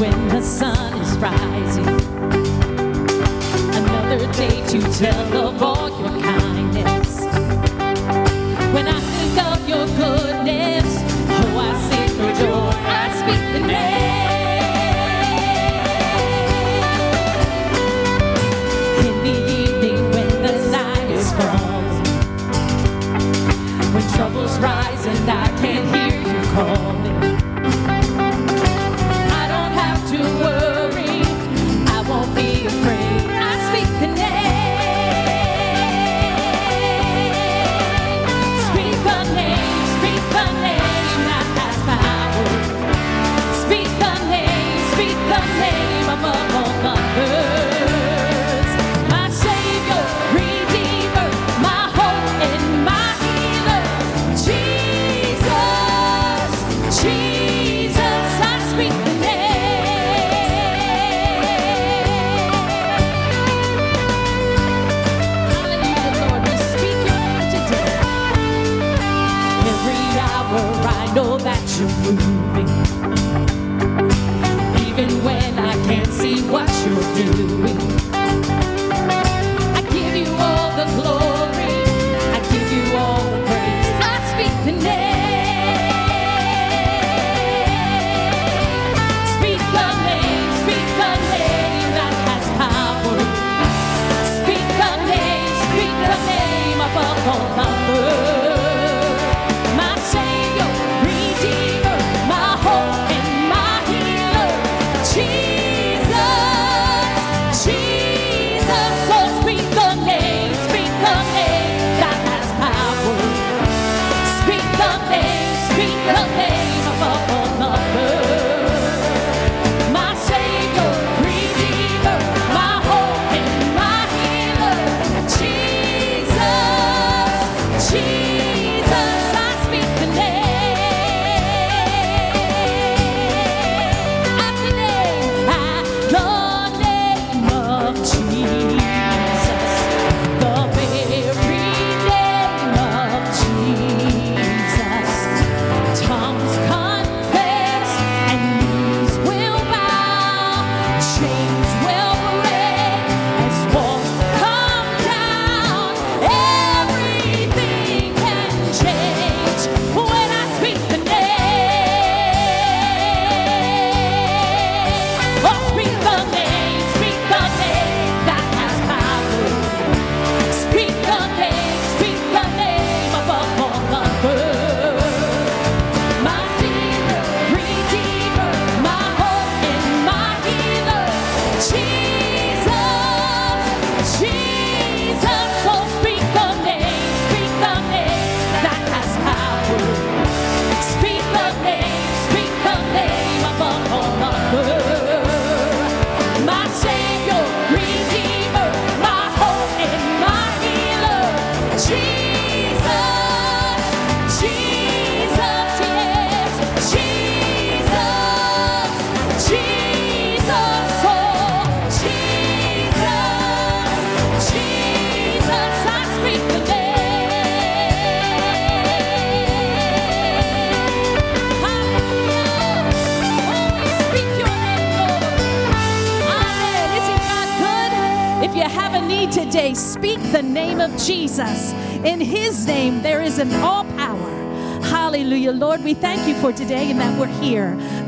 when the sun is rising. Another day to tell the voice.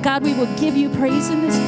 God, we will give you praise in this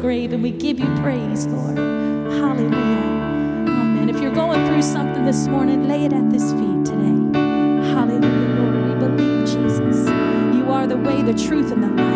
grave, and we give you praise, Lord. Hallelujah. Amen. If you're going through something this morning, lay it at this feet today. Hallelujah, Lord. We believe, Jesus. You are the way, the truth, and the life.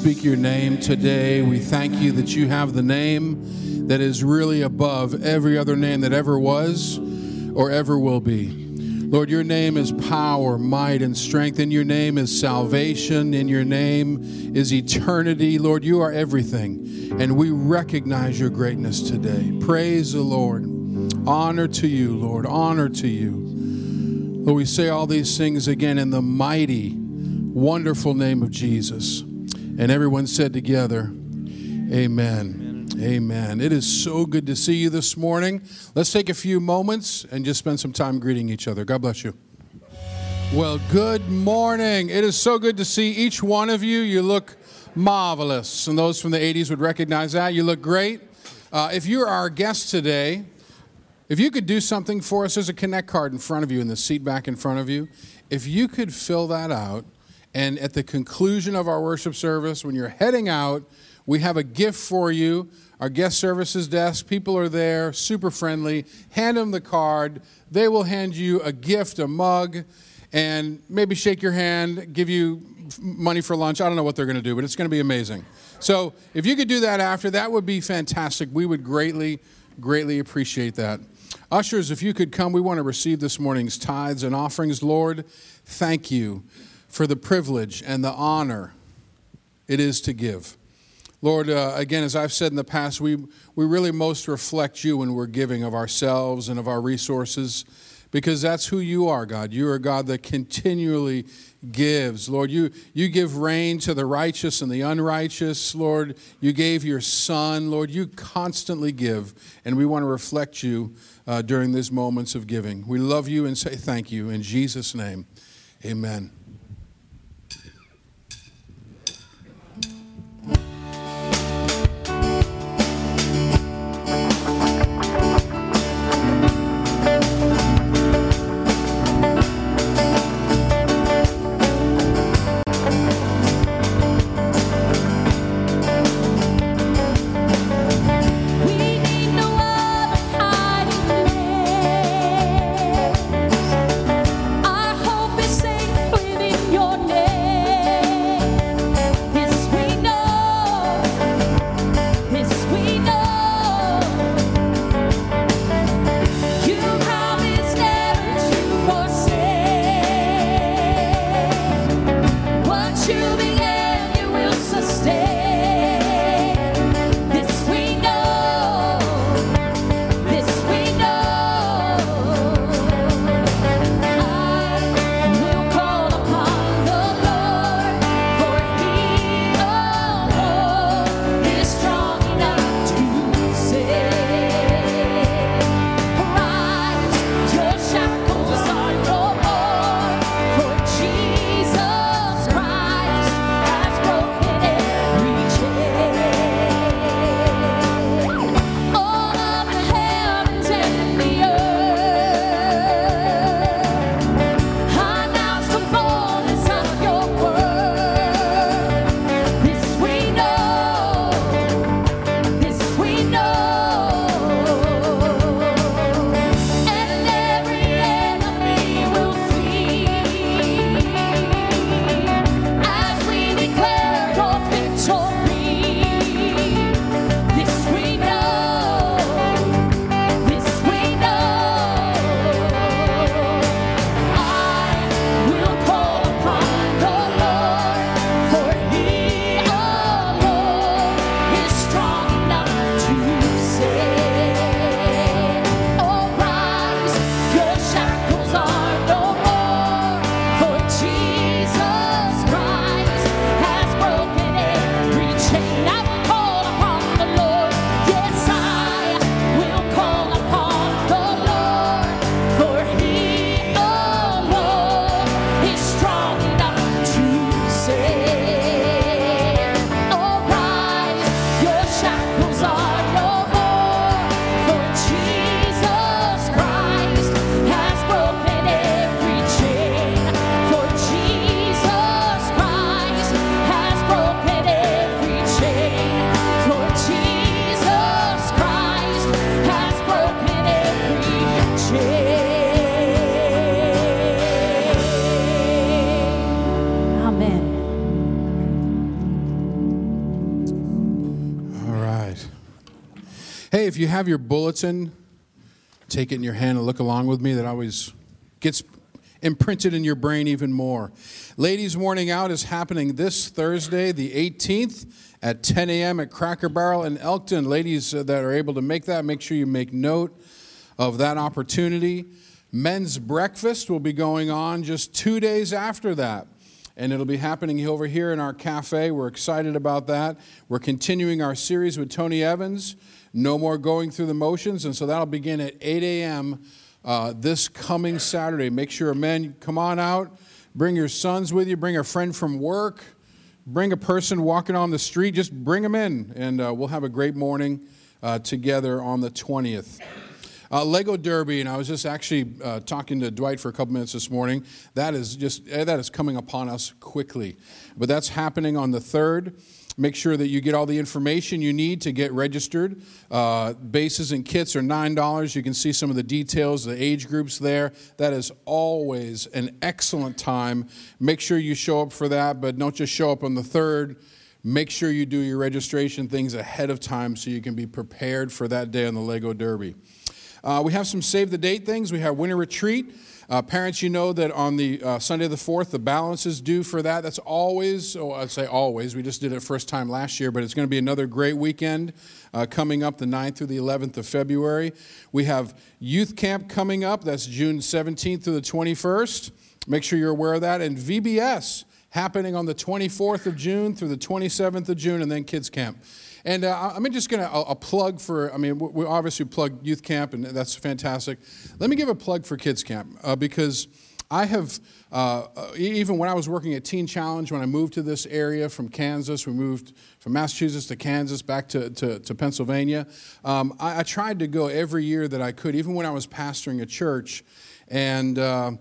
Speak your name today. We thank you that you have the name that is really above every other name that ever was or ever will be. Lord, your name is power, might, and strength. In your name is salvation. In your name is eternity. Lord, you are everything. And we recognize your greatness today. Praise the Lord. Honor to you, Lord. Honor to you. Lord, we say all these things again in the mighty, wonderful name of Jesus. And everyone said together, Amen. Amen. It is so good to see you this morning. Let's take a few moments and just spend some time greeting each other. God bless you. Well, good morning. It is so good to see each one of you. You look marvelous. And those from the 80s would recognize that. You look great. Uh, if you're our guest today, if you could do something for us, there's a Connect card in front of you in the seat back in front of you. If you could fill that out, and at the conclusion of our worship service, when you're heading out, we have a gift for you. Our guest services desk, people are there, super friendly. Hand them the card. They will hand you a gift, a mug, and maybe shake your hand, give you money for lunch. I don't know what they're going to do, but it's going to be amazing. So if you could do that after, that would be fantastic. We would greatly, greatly appreciate that. Ushers, if you could come, we want to receive this morning's tithes and offerings. Lord, thank you for the privilege and the honor it is to give. Lord, uh, again, as I've said in the past, we, we really most reflect you when we're giving of ourselves and of our resources because that's who you are, God. You are God that continually gives. Lord, you, you give rain to the righteous and the unrighteous. Lord, you gave your Son. Lord, you constantly give, and we want to reflect you uh, during these moments of giving. We love you and say thank you. In Jesus' name, amen. You have your bulletin, take it in your hand and look along with me. That always gets imprinted in your brain even more. Ladies' Morning Out is happening this Thursday, the 18th, at 10 a.m. at Cracker Barrel in Elkton. Ladies uh, that are able to make that, make sure you make note of that opportunity. Men's breakfast will be going on just two days after that. And it'll be happening over here in our cafe. We're excited about that. We're continuing our series with Tony Evans. No more going through the motions. And so that'll begin at 8 a.m. Uh, this coming Saturday. Make sure, men, come on out. Bring your sons with you. Bring a friend from work. Bring a person walking on the street. Just bring them in, and uh, we'll have a great morning uh, together on the 20th. Uh, Lego Derby, and I was just actually uh, talking to Dwight for a couple minutes this morning. That is just that is coming upon us quickly, but that's happening on the third. Make sure that you get all the information you need to get registered. Uh, bases and kits are $9. You can see some of the details, the age groups there. That is always an excellent time. Make sure you show up for that, but don't just show up on the third. Make sure you do your registration things ahead of time so you can be prepared for that day on the Lego Derby. Uh, we have some save the date things. We have winter retreat. Uh, parents, you know that on the uh, Sunday the 4th, the balance is due for that. That's always, oh, I'd say always. We just did it first time last year, but it's going to be another great weekend uh, coming up the 9th through the 11th of February. We have youth camp coming up. That's June 17th through the 21st. Make sure you're aware of that. And VBS happening on the 24th of June through the 27th of June, and then kids camp. And uh, I'm just going to a, plug for. I mean, we obviously plug youth camp, and that's fantastic. Let me give a plug for kids camp uh, because I have uh, uh even when I was working at Teen Challenge, when I moved to this area from Kansas, we moved from Massachusetts to Kansas, back to, to, to Pennsylvania. Um, I, I, tried to go every year that I could, even when I was pastoring a church. And uh,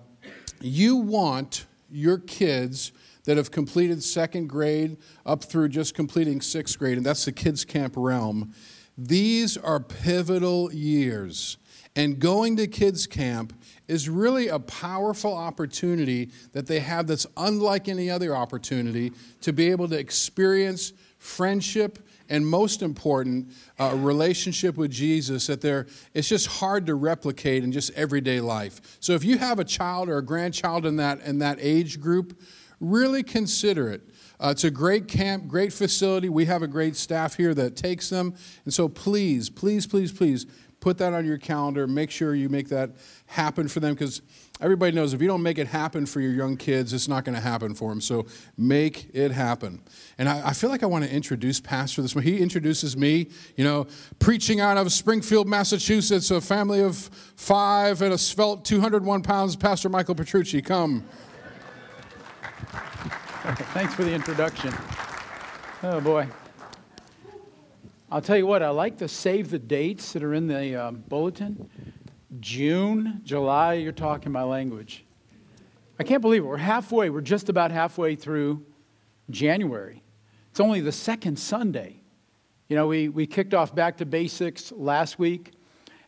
you want your kids that have completed second grade up through just completing sixth grade, and that's the kids' camp realm. These are pivotal years. And going to kids' camp is really a powerful opportunity that they have that's unlike any other opportunity to be able to experience friendship and most important, a relationship with Jesus that they it's just hard to replicate in just everyday life. So if you have a child or a grandchild in that in that age group, really consider it. Uh, it's a great camp, great facility. We have a great staff here that takes them. And so please, please, please, please put that on your calendar. Make sure you make that happen for them because everybody knows if you don't make it happen for your young kids, it's not going to happen for them. So make it happen. And I, I feel like I want to introduce Pastor this morning. He introduces me, you know, preaching out of Springfield, Massachusetts, a family of five and a svelte 201 pounds, Pastor Michael Petrucci. Come. Thanks for the introduction. Oh, boy. I'll tell you what, I like to save the dates that are in the um, bulletin. June, July, you're talking my language. I can't believe it. We're halfway, we're just about halfway through January. It's only the second Sunday. You know, we, we kicked off back to basics last week,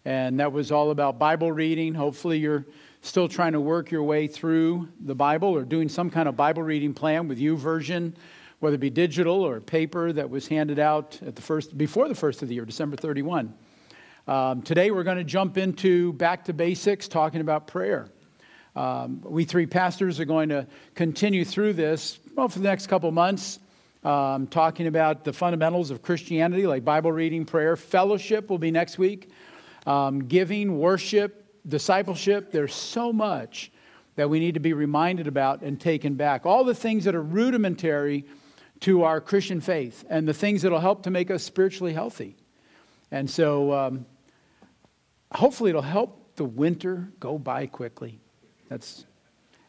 and that was all about Bible reading. Hopefully, you're still trying to work your way through the Bible or doing some kind of Bible reading plan with YouVersion, whether it be digital or paper that was handed out at the first, before the first of the year, December 31. Um, today we're going to jump into back to basics, talking about prayer. Um, we three pastors are going to continue through this well, for the next couple months, um, talking about the fundamentals of Christianity, like Bible reading, prayer. Fellowship will be next week. Um, giving, worship, discipleship, there's so much that we need to be reminded about and taken back. All the things that are rudimentary to our Christian faith and the things that will help to make us spiritually healthy. And so um, hopefully it'll help the winter go by quickly. That's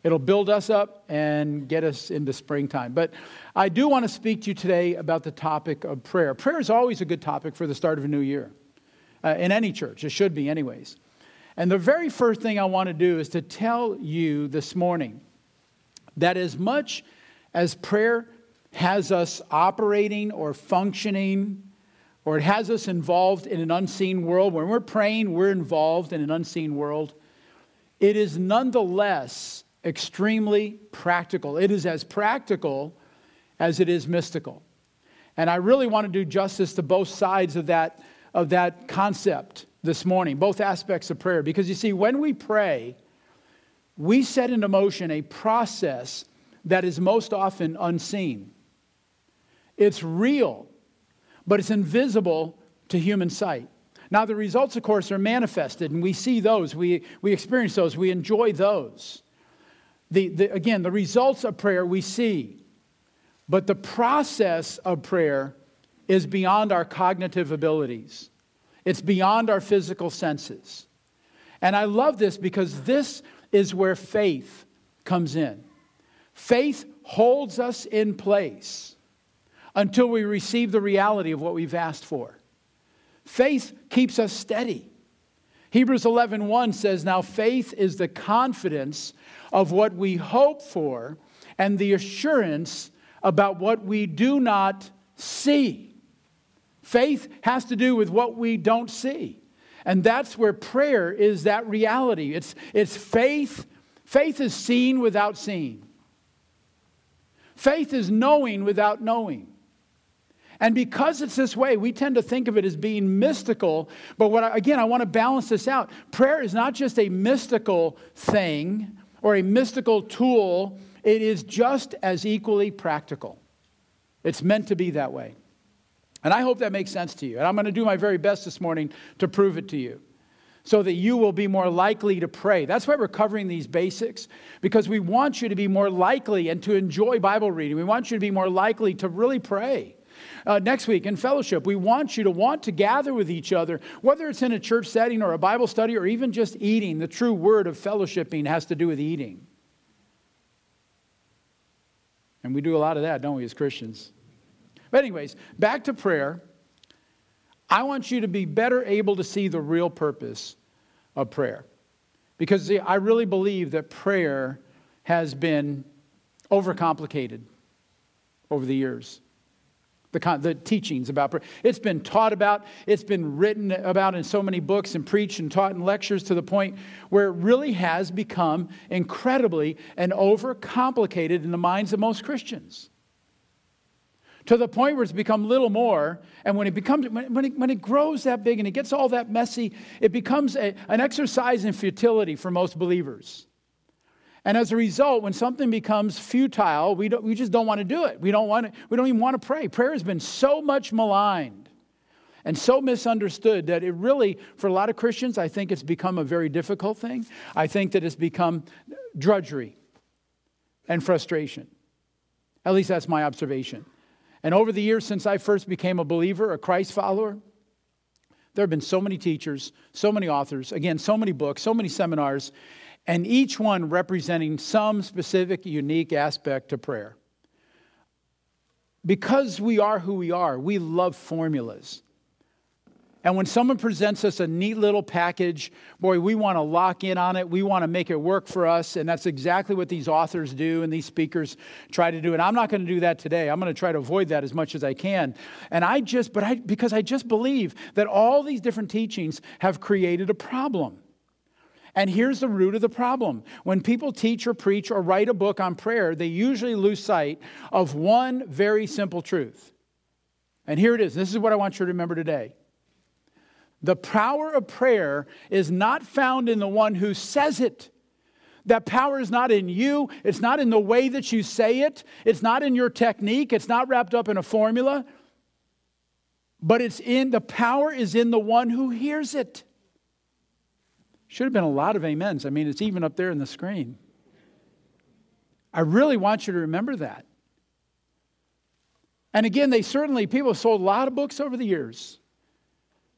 It'll build us up and get us into springtime. But I do want to speak to you today about the topic of prayer. Prayer is always a good topic for the start of a new year, uh, in any church. It should be, anyways. And the very first thing I want to do is to tell you this morning that as much as prayer has us operating or functioning, or it has us involved in an unseen world, when we're praying, we're involved in an unseen world, it is nonetheless extremely practical. It is as practical as it is mystical. And I really want to do justice to both sides of that of that concept this morning, both aspects of prayer. Because you see, when we pray, we set into motion a process that is most often unseen. It's real, but it's invisible to human sight. Now, the results, of course, are manifested, and we see those, we, we experience those, we enjoy those. The, the, again, the results of prayer we see, but the process of prayer is beyond our cognitive abilities, it's beyond our physical senses. And I love this because this is where faith comes in. Faith holds us in place until we receive the reality of what we've asked for. Faith keeps us steady. Hebrews 11:1 1 says, "Now faith is the confidence of what we hope for and the assurance about what we do not see." Faith has to do with what we don't see. And that's where prayer is that reality. It's, it's faith. Faith is seen without seeing. Faith is knowing without knowing. And because it's this way, we tend to think of it as being mystical. But what I, again, I want to balance this out. Prayer is not just a mystical thing or a mystical tool, it is just as equally practical. It's meant to be that way. And I hope that makes sense to you. And I'm going to do my very best this morning to prove it to you so that you will be more likely to pray. That's why we're covering these basics, because we want you to be more likely and to enjoy Bible reading. We want you to be more likely to really pray. Uh, next week in fellowship, we want you to want to gather with each other, whether it's in a church setting or a Bible study or even just eating. The true word of fellowshipping has to do with eating. And we do a lot of that, don't we, as Christians? But, anyways, back to prayer. I want you to be better able to see the real purpose of prayer. Because see, I really believe that prayer has been overcomplicated over the years the, the teachings about prayer. It's been taught about, it's been written about in so many books and preached and taught in lectures to the point where it really has become incredibly and overcomplicated in the minds of most Christians. To the point where it's become little more, and when it becomes when, it, when it grows that big and it gets all that messy, it becomes a, an exercise in futility for most believers. And as a result, when something becomes futile, we, we just don't want to do it. We don't, want to, we don't even want to pray. Prayer has been so much maligned and so misunderstood that it really, for a lot of Christians, I think it's become a very difficult thing. I think that it's become drudgery and frustration. At least that's my observation. And over the years since I first became a believer, a Christ follower, there have been so many teachers, so many authors, again, so many books, so many seminars, and each one representing some specific, unique aspect to prayer. Because we are who we are, we love formulas. And when someone presents us a neat little package, boy, we want to lock in on it. We want to make it work for us. And that's exactly what these authors do and these speakers try to do. And I'm not going to do that today. I'm going to try to avoid that as much as I can. And I just, but I, because I just believe that all these different teachings have created a problem. And here's the root of the problem. When people teach or preach or write a book on prayer, they usually lose sight of one very simple truth. And here it is. This is what I want you to remember today. The power of prayer is not found in the one who says it. That power is not in you. It's not in the way that you say it. It's not in your technique. It's not wrapped up in a formula. But it's in the power is in the one who hears it. Should have been a lot of amens. I mean, it's even up there in the screen. I really want you to remember that. And again, they certainly, people have sold a lot of books over the years.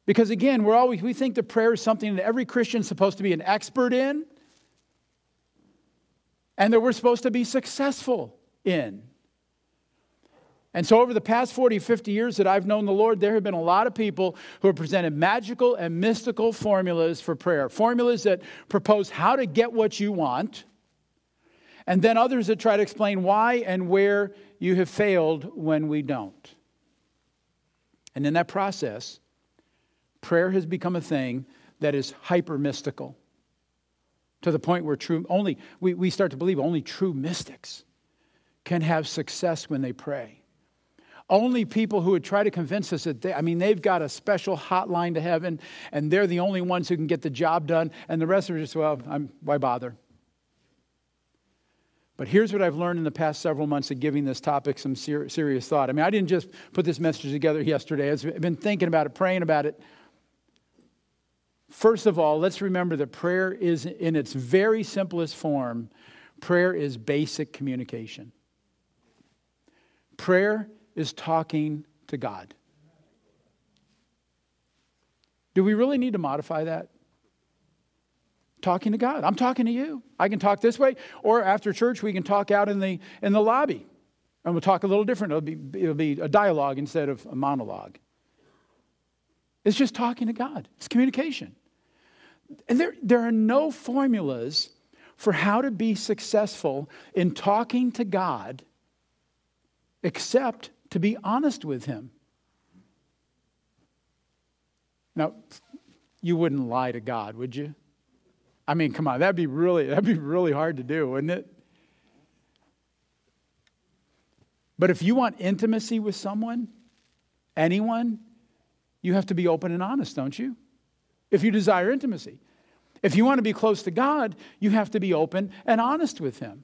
Because again, we're always, we think that prayer is something that every Christian is supposed to be an expert in and that we're supposed to be successful in. And so, over the past 40, 50 years that I've known the Lord, there have been a lot of people who have presented magical and mystical formulas for prayer. Formulas that propose how to get what you want, and then others that try to explain why and where you have failed when we don't. And in that process, prayer has become a thing that is hyper mystical to the point where true only we, we start to believe only true mystics can have success when they pray Only people who would try to convince us that they, I mean, they've got a special hotline to heaven and they're the only ones who can get the job done, and the rest of are just, well, I'm, why bother? But here's what I've learned in the past several months of giving this topic some ser- serious thought. I mean, I didn't just put this message together yesterday, I've been thinking about it, praying about it. First of all, let's remember that prayer is, in its very simplest form, prayer is basic communication. Prayer is talking to God. Do we really need to modify that? talking to God. I'm talking to you. I can talk this way, or after church, we can talk out in the, in the lobby. And we'll talk a little different. It'll be, it'll be a dialogue instead of a monologue. It's just talking to God, it's communication. And there, there are no formulas for how to be successful in talking to God except to be honest with Him. Now, you wouldn't lie to God, would you? I mean, come on, that'd be really that'd be really hard to do, wouldn't it? But if you want intimacy with someone, anyone, you have to be open and honest, don't you? If you desire intimacy. If you want to be close to God, you have to be open and honest with Him.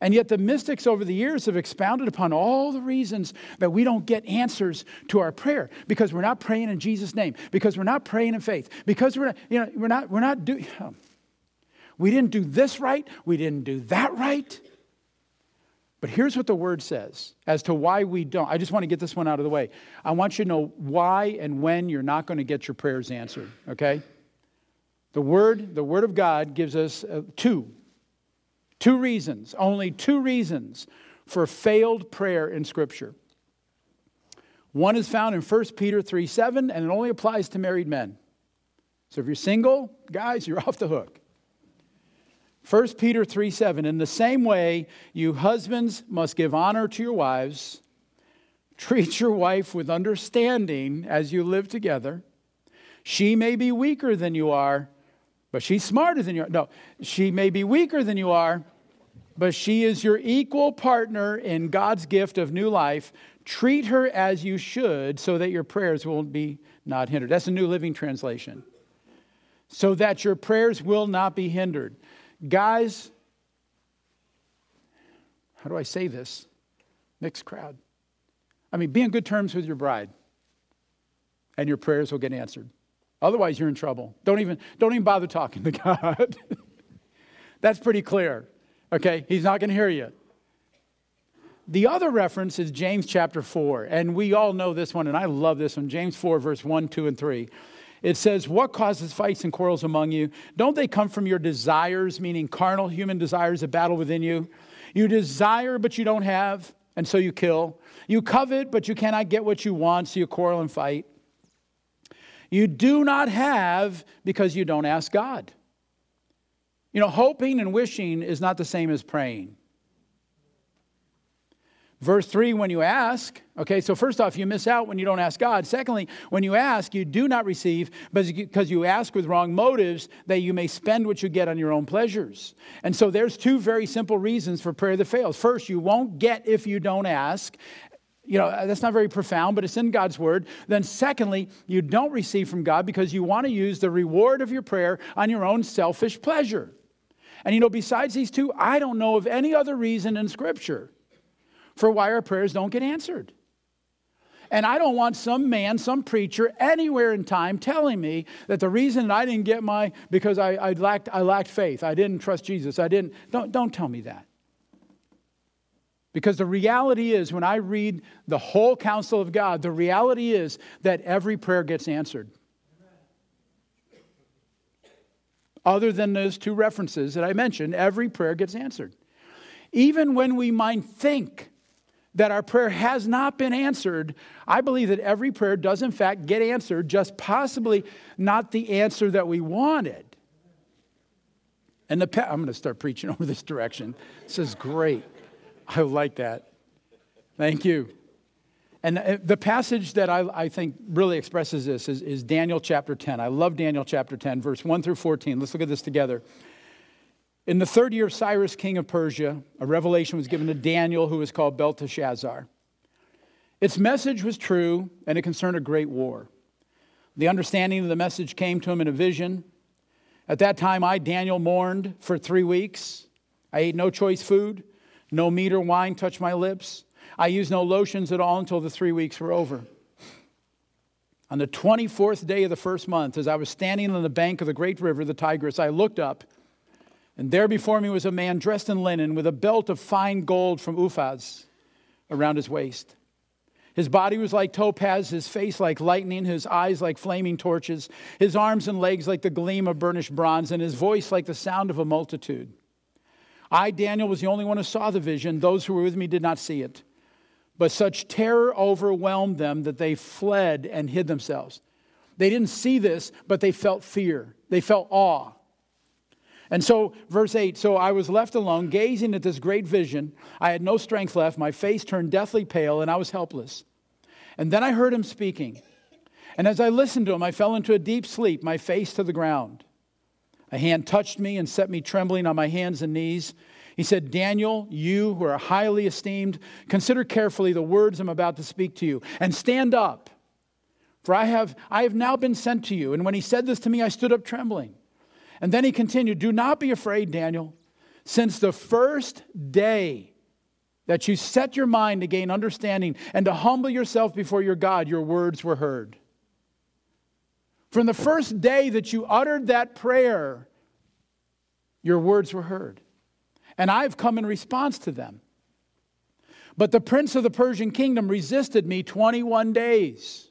And yet, the mystics over the years have expounded upon all the reasons that we don't get answers to our prayer because we're not praying in Jesus' name, because we're not praying in faith, because we're not, you know, we're not, we're not doing. Oh. We didn't do this right, we didn't do that right. But here's what the word says as to why we don't. I just want to get this one out of the way. I want you to know why and when you're not going to get your prayers answered, okay? The word, the word of God gives us uh, two two reasons, only two reasons for failed prayer in scripture. One is found in 1 Peter 3 7, and it only applies to married men. So if you're single, guys, you're off the hook. 1 Peter 3 7, in the same way, you husbands must give honor to your wives. Treat your wife with understanding as you live together. She may be weaker than you are, but she's smarter than you are. No, she may be weaker than you are, but she is your equal partner in God's gift of new life. Treat her as you should so that your prayers will be not hindered. That's a New Living Translation. So that your prayers will not be hindered. Guys, how do I say this? Mixed crowd. I mean, be on good terms with your bride, and your prayers will get answered. Otherwise, you're in trouble. Don't even, don't even bother talking to God. That's pretty clear. Okay? He's not going to hear you. The other reference is James chapter 4, and we all know this one, and I love this one James 4, verse 1, 2, and 3. It says, What causes fights and quarrels among you? Don't they come from your desires, meaning carnal human desires that battle within you? You desire, but you don't have, and so you kill. You covet, but you cannot get what you want, so you quarrel and fight. You do not have because you don't ask God. You know, hoping and wishing is not the same as praying. Verse 3, when you ask, okay, so first off, you miss out when you don't ask God. Secondly, when you ask, you do not receive because you ask with wrong motives that you may spend what you get on your own pleasures. And so there's two very simple reasons for prayer that fails. First, you won't get if you don't ask. You know, that's not very profound, but it's in God's word. Then, secondly, you don't receive from God because you want to use the reward of your prayer on your own selfish pleasure. And you know, besides these two, I don't know of any other reason in Scripture for why our prayers don't get answered. And I don't want some man, some preacher anywhere in time telling me that the reason I didn't get my, because I, I, lacked, I lacked faith, I didn't trust Jesus, I didn't, don't, don't tell me that. Because the reality is, when I read the whole counsel of God, the reality is that every prayer gets answered. Other than those two references that I mentioned, every prayer gets answered. Even when we might think that our prayer has not been answered, I believe that every prayer does, in fact, get answered, just possibly not the answer that we wanted. And the pa- I'm going to start preaching over this direction. This is great. I like that. Thank you. And uh, the passage that I, I think really expresses this is, is Daniel chapter 10. I love Daniel chapter 10, verse 1 through 14. Let's look at this together. In the third year of Cyrus, king of Persia, a revelation was given to Daniel, who was called Belteshazzar. Its message was true, and it concerned a great war. The understanding of the message came to him in a vision. At that time, I, Daniel, mourned for three weeks. I ate no choice food, no meat or wine touched my lips. I used no lotions at all until the three weeks were over. On the 24th day of the first month, as I was standing on the bank of the great river, the Tigris, I looked up, and there before me was a man dressed in linen with a belt of fine gold from Uphaz around his waist. His body was like topaz, his face like lightning, his eyes like flaming torches, his arms and legs like the gleam of burnished bronze, and his voice like the sound of a multitude. I, Daniel, was the only one who saw the vision. Those who were with me did not see it. But such terror overwhelmed them that they fled and hid themselves. They didn't see this, but they felt fear, they felt awe. And so, verse 8 So I was left alone, gazing at this great vision. I had no strength left. My face turned deathly pale, and I was helpless. And then I heard him speaking. And as I listened to him, I fell into a deep sleep, my face to the ground. A hand touched me and set me trembling on my hands and knees. He said, Daniel, you who are highly esteemed, consider carefully the words I'm about to speak to you, and stand up. For I have, I have now been sent to you. And when he said this to me, I stood up trembling. And then he continued, Do not be afraid, Daniel. Since the first day that you set your mind to gain understanding and to humble yourself before your God, your words were heard. From the first day that you uttered that prayer, your words were heard. And I've come in response to them. But the prince of the Persian kingdom resisted me 21 days.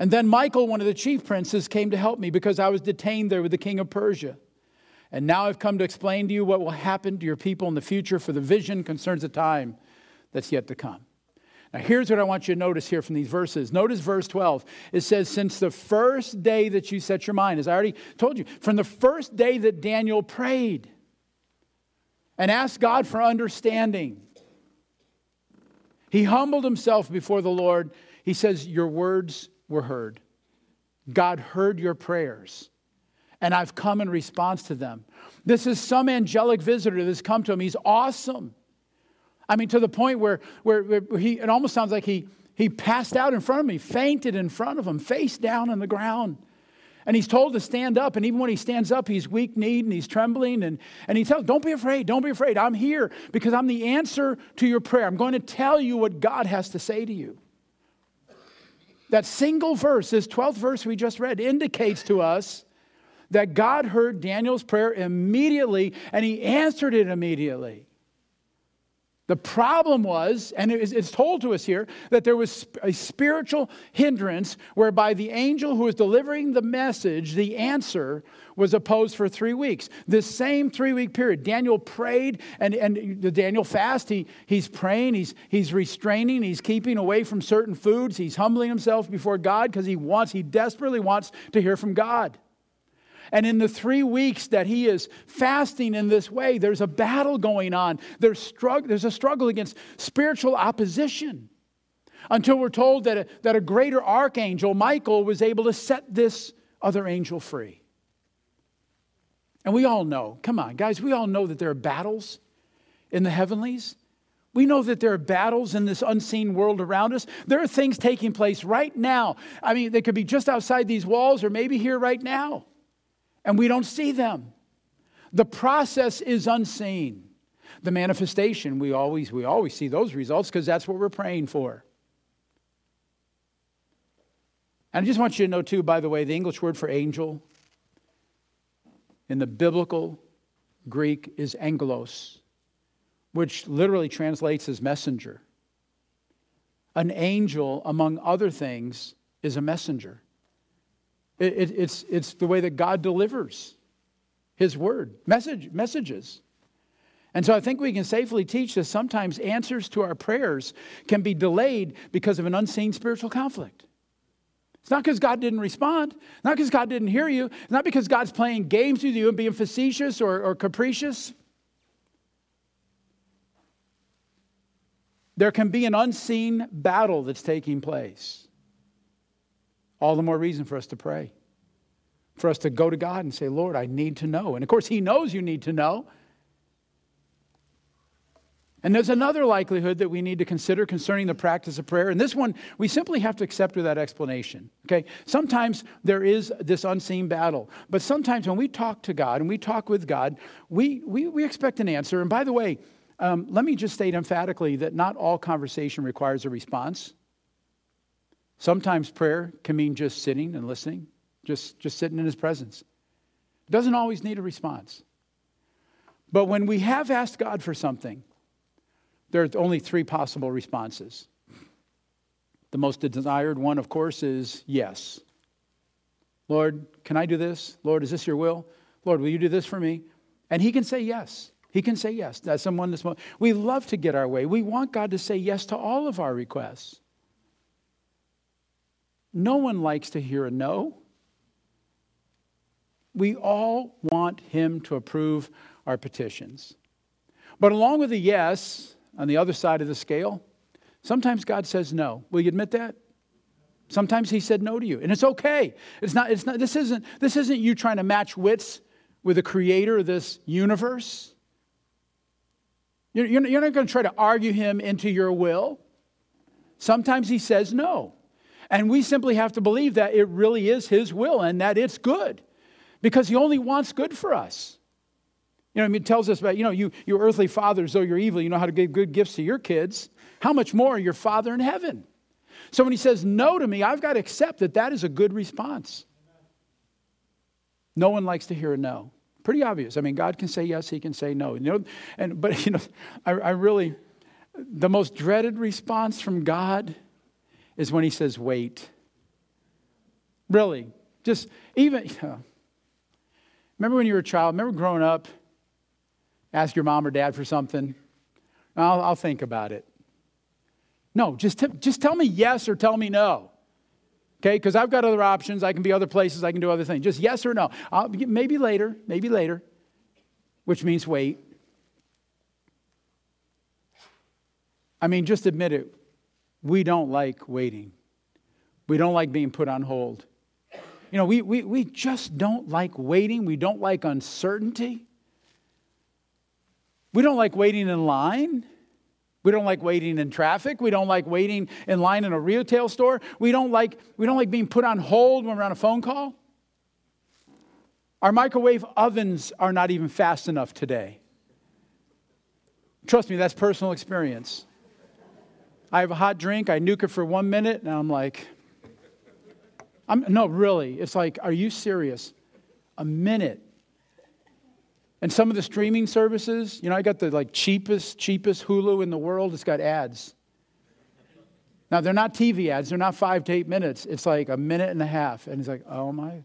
And then Michael, one of the chief princes, came to help me because I was detained there with the king of Persia. And now I've come to explain to you what will happen to your people in the future, for the vision concerns a time that's yet to come. Now, here's what I want you to notice here from these verses. Notice verse 12. It says, Since the first day that you set your mind, as I already told you, from the first day that Daniel prayed and asked God for understanding, he humbled himself before the Lord. He says, Your words were heard. God heard your prayers, and I've come in response to them. This is some angelic visitor that's come to him. He's awesome. I mean, to the point where, where, where he, it almost sounds like he, he passed out in front of me, fainted in front of him, face down on the ground. And he's told to stand up. And even when he stands up, he's weak kneed and he's trembling. And, and he tells, Don't be afraid. Don't be afraid. I'm here because I'm the answer to your prayer. I'm going to tell you what God has to say to you. That single verse, this 12th verse we just read, indicates to us that God heard Daniel's prayer immediately and he answered it immediately. The problem was, and it's told to us here, that there was a spiritual hindrance whereby the angel who was delivering the message, the answer, was opposed for three weeks. This same three week period, Daniel prayed, and, and Daniel fast, he, he's praying, he's, he's restraining, he's keeping away from certain foods, he's humbling himself before God because he wants, he desperately wants to hear from God. And in the three weeks that he is fasting in this way, there's a battle going on. There's, strugg- there's a struggle against spiritual opposition until we're told that a, that a greater archangel, Michael, was able to set this other angel free. And we all know, come on, guys, we all know that there are battles in the heavenlies. We know that there are battles in this unseen world around us. There are things taking place right now. I mean, they could be just outside these walls or maybe here right now and we don't see them. The process is unseen. The manifestation, we always, we always see those results because that's what we're praying for. And I just want you to know, too, by the way, the English word for angel in the biblical Greek is angelos, which literally translates as messenger. An angel, among other things, is a messenger. It, it, it's, it's the way that God delivers His word, message, messages. And so I think we can safely teach that sometimes answers to our prayers can be delayed because of an unseen spiritual conflict. It's not because God didn't respond, not because God didn't hear you, not because God's playing games with you and being facetious or, or capricious. There can be an unseen battle that's taking place. All the more reason for us to pray, for us to go to God and say, Lord, I need to know. And of course, He knows you need to know. And there's another likelihood that we need to consider concerning the practice of prayer. And this one, we simply have to accept without explanation. Okay? Sometimes there is this unseen battle. But sometimes when we talk to God and we talk with God, we, we, we expect an answer. And by the way, um, let me just state emphatically that not all conversation requires a response. Sometimes prayer can mean just sitting and listening, just, just sitting in His presence. It doesn't always need a response. But when we have asked God for something, there are only three possible responses. The most desired one, of course, is yes. Lord, can I do this? Lord, is this your will? Lord, will you do this for me? And he can say yes. He can say yes. That's someone this moment. We love to get our way. We want God to say yes to all of our requests. No one likes to hear a no. We all want him to approve our petitions. But along with a yes, on the other side of the scale, sometimes God says no. Will you admit that? Sometimes he said no to you, and it's okay. It's not, it's not, this, isn't, this isn't you trying to match wits with the creator of this universe. You're, you're not going to try to argue him into your will. Sometimes he says no. And we simply have to believe that it really is his will and that it's good because he only wants good for us. You know, I mean, it tells us about, you know, you, your earthly fathers, though you're evil, you know how to give good gifts to your kids. How much more your Father in heaven? So when he says no to me, I've got to accept that that is a good response. No one likes to hear a no. Pretty obvious. I mean, God can say yes, he can say no. You know, and but you know, I, I really the most dreaded response from God is when he says wait. Really. Just even you know, remember when you were a child, remember growing up Ask your mom or dad for something. I'll, I'll think about it. No, just, t- just tell me yes or tell me no. Okay, because I've got other options. I can be other places. I can do other things. Just yes or no. I'll, maybe later, maybe later, which means wait. I mean, just admit it. We don't like waiting. We don't like being put on hold. You know, we, we, we just don't like waiting. We don't like uncertainty. We don't like waiting in line. We don't like waiting in traffic. We don't like waiting in line in a retail store. We don't like, we don't like being put on hold when we're on a phone call. Our microwave ovens are not even fast enough today. Trust me, that's personal experience. I have a hot drink, I nuke it for one minute, and I'm like, I'm, no, really. It's like, are you serious? A minute. And some of the streaming services, you know, I got the like cheapest, cheapest Hulu in the world. It's got ads. Now they're not TV ads. They're not five to eight minutes. It's like a minute and a half. And it's like, oh my.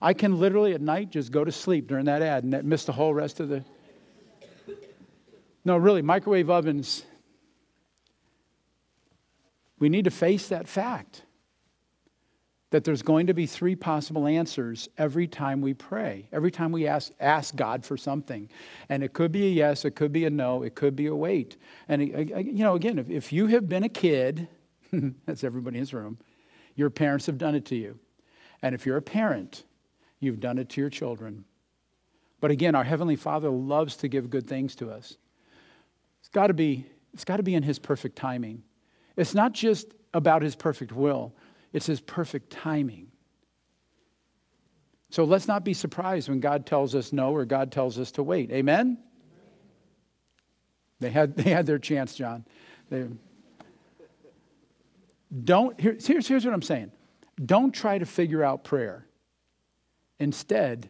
I can literally at night just go to sleep during that ad and that miss the whole rest of the. No, really, microwave ovens. We need to face that fact that there's going to be three possible answers every time we pray, every time we ask, ask God for something. And it could be a yes, it could be a no, it could be a wait. And, uh, uh, you know, again, if, if you have been a kid, that's everybody in this room, your parents have done it to you. And if you're a parent, you've done it to your children. But again, our Heavenly Father loves to give good things to us. It's got to be, it's got to be in His perfect timing. It's not just about His perfect will, it's His perfect timing. So let's not be surprised when God tells us no or God tells us to wait. Amen? They had, they had their chance, John. They, don't, here, here's, here's what I'm saying. Don't try to figure out prayer. Instead,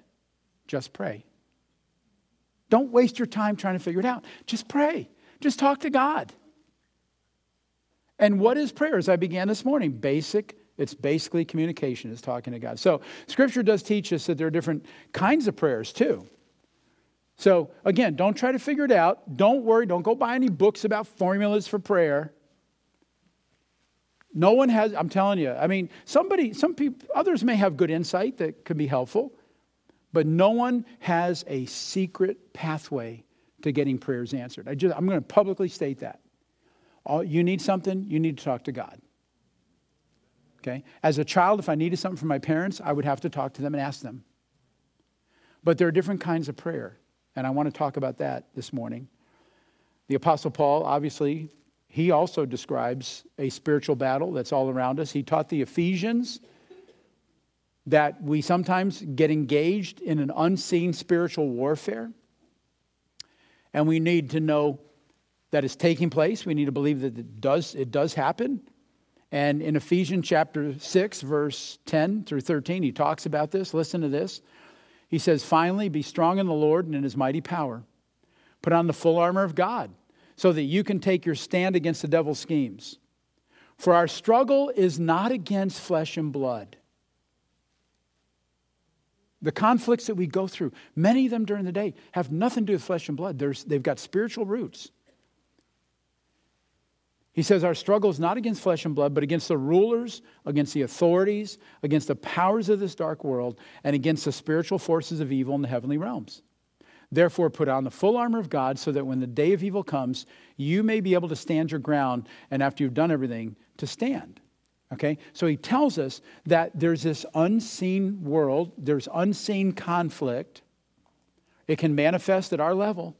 just pray. Don't waste your time trying to figure it out. Just pray. Just talk to God. And what is prayer? As I began this morning, basic it's basically communication, is talking to God. So, Scripture does teach us that there are different kinds of prayers too. So, again, don't try to figure it out. Don't worry. Don't go buy any books about formulas for prayer. No one has, I'm telling you, I mean, somebody, some people, others may have good insight that can be helpful, but no one has a secret pathway to getting prayers answered. I just, I'm going to publicly state that. All, you need something, you need to talk to God. Okay? As a child, if I needed something from my parents, I would have to talk to them and ask them. But there are different kinds of prayer, and I want to talk about that this morning. The Apostle Paul, obviously, he also describes a spiritual battle that's all around us. He taught the Ephesians that we sometimes get engaged in an unseen spiritual warfare. And we need to know that it's taking place. We need to believe that it does, it does happen. And in Ephesians chapter 6, verse 10 through 13, he talks about this. Listen to this. He says, Finally, be strong in the Lord and in his mighty power. Put on the full armor of God so that you can take your stand against the devil's schemes. For our struggle is not against flesh and blood. The conflicts that we go through, many of them during the day, have nothing to do with flesh and blood. There's, they've got spiritual roots. He says, Our struggle is not against flesh and blood, but against the rulers, against the authorities, against the powers of this dark world, and against the spiritual forces of evil in the heavenly realms. Therefore, put on the full armor of God so that when the day of evil comes, you may be able to stand your ground, and after you've done everything, to stand. Okay? So he tells us that there's this unseen world, there's unseen conflict. It can manifest at our level.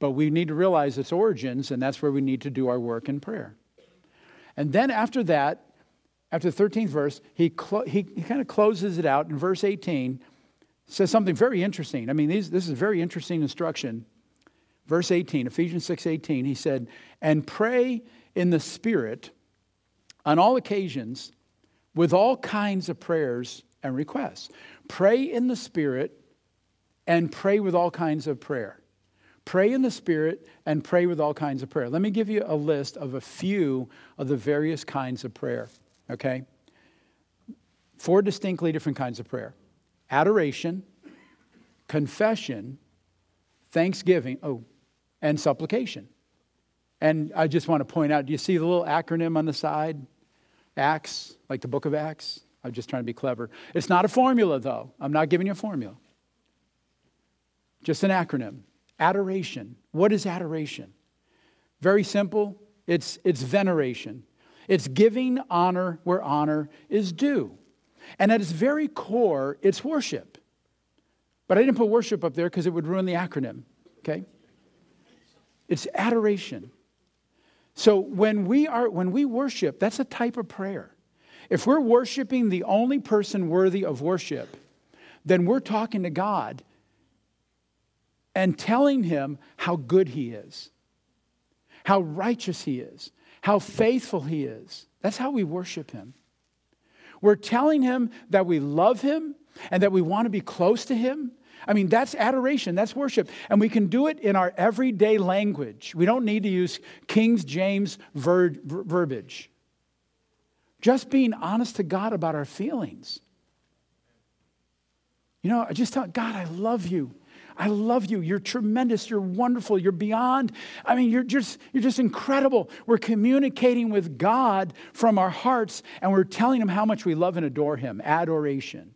But we need to realize its origins, and that's where we need to do our work in prayer. And then after that, after the 13th verse, he, clo- he, he kind of closes it out in verse 18, says something very interesting. I mean, these, this is a very interesting instruction. Verse 18, Ephesians 6 18, he said, And pray in the Spirit on all occasions with all kinds of prayers and requests. Pray in the Spirit and pray with all kinds of prayer. Pray in the Spirit and pray with all kinds of prayer. Let me give you a list of a few of the various kinds of prayer, okay? Four distinctly different kinds of prayer adoration, confession, thanksgiving, oh, and supplication. And I just want to point out do you see the little acronym on the side? Acts, like the book of Acts? I'm just trying to be clever. It's not a formula, though. I'm not giving you a formula, just an acronym. Adoration. What is adoration? Very simple it's, it's veneration, it's giving honor where honor is due. And at its very core, it's worship. But I didn't put worship up there because it would ruin the acronym, okay? It's adoration. So when we are when we worship, that's a type of prayer. If we're worshiping the only person worthy of worship, then we're talking to God and telling him how good he is, how righteous he is, how faithful he is. That's how we worship him. We're telling him that we love him and that we want to be close to him. I mean, that's adoration, that's worship. And we can do it in our everyday language. We don't need to use King James ver- ver- verbiage. Just being honest to God about our feelings. You know, I just tell God, I love you. I love you. You're tremendous. You're wonderful. You're beyond. I mean, you're just, you're just incredible. We're communicating with God from our hearts, and we're telling Him how much we love and adore Him. Adoration.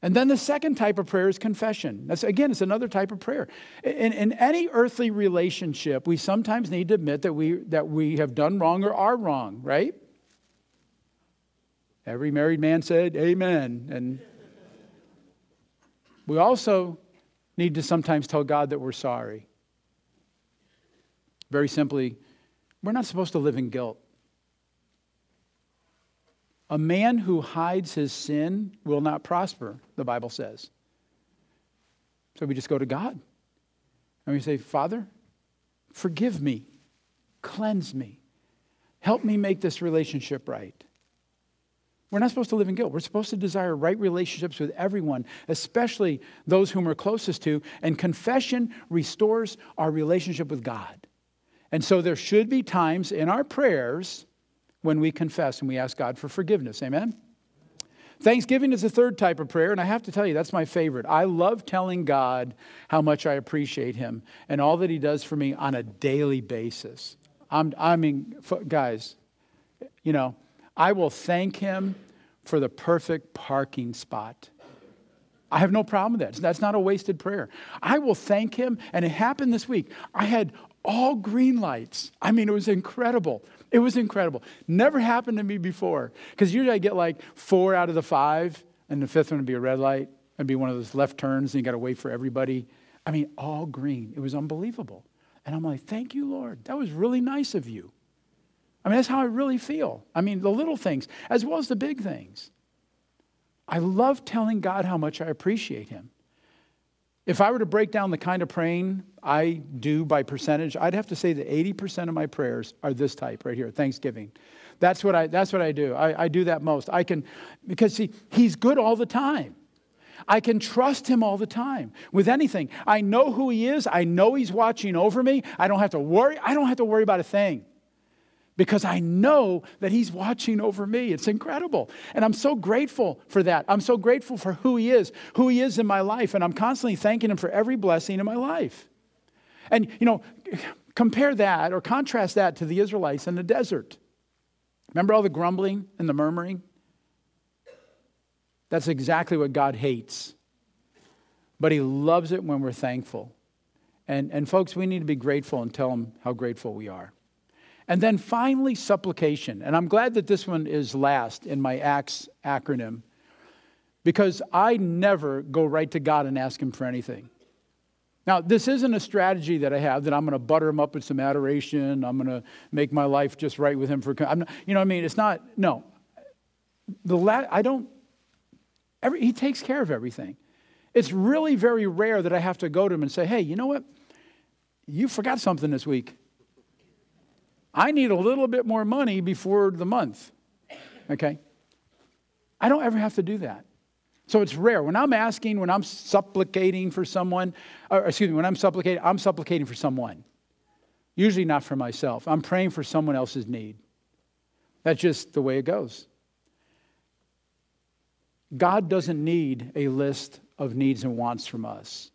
And then the second type of prayer is confession. That's, again, it's another type of prayer. In, in any earthly relationship, we sometimes need to admit that we, that we have done wrong or are wrong, right? Every married man said, Amen. And we also need to sometimes tell God that we're sorry. Very simply, we're not supposed to live in guilt. A man who hides his sin will not prosper, the Bible says. So we just go to God and we say, Father, forgive me, cleanse me, help me make this relationship right. We're not supposed to live in guilt. We're supposed to desire right relationships with everyone, especially those whom we're closest to. And confession restores our relationship with God. And so there should be times in our prayers when we confess and we ask God for forgiveness. Amen? Thanksgiving is the third type of prayer, and I have to tell you, that's my favorite. I love telling God how much I appreciate Him and all that He does for me on a daily basis. I'm, I mean, guys, you know, I will thank him for the perfect parking spot. I have no problem with that. That's not a wasted prayer. I will thank him. And it happened this week. I had all green lights. I mean, it was incredible. It was incredible. Never happened to me before. Because usually I get like four out of the five, and the fifth one would be a red light and be one of those left turns, and you got to wait for everybody. I mean, all green. It was unbelievable. And I'm like, thank you, Lord. That was really nice of you. I mean, that's how I really feel. I mean, the little things as well as the big things. I love telling God how much I appreciate Him. If I were to break down the kind of praying I do by percentage, I'd have to say that 80% of my prayers are this type right here, Thanksgiving. That's what I, that's what I do. I, I do that most. I can, because see, He's good all the time. I can trust him all the time with anything. I know who he is. I know he's watching over me. I don't have to worry. I don't have to worry about a thing because I know that He's watching over me. It's incredible. And I'm so grateful for that. I'm so grateful for who He is, who He is in my life. And I'm constantly thanking Him for every blessing in my life. And, you know, compare that or contrast that to the Israelites in the desert. Remember all the grumbling and the murmuring? That's exactly what God hates. But He loves it when we're thankful. And, and folks, we need to be grateful and tell Him how grateful we are. And then finally, supplication. And I'm glad that this one is last in my ACTS acronym because I never go right to God and ask Him for anything. Now, this isn't a strategy that I have that I'm going to butter him up with some adoration. I'm going to make my life just right with him for. I'm not, you know what I mean? It's not. No. The la- I don't. Every, he takes care of everything. It's really very rare that I have to go to him and say, "Hey, you know what? You forgot something this week. I need a little bit more money before the month. Okay? I don't ever have to do that. So it's rare. When I'm asking, when I'm supplicating for someone, or excuse me, when I'm supplicating, I'm supplicating for someone. Usually not for myself. I'm praying for someone else's need. That's just the way it goes. God doesn't need a list of needs and wants from us.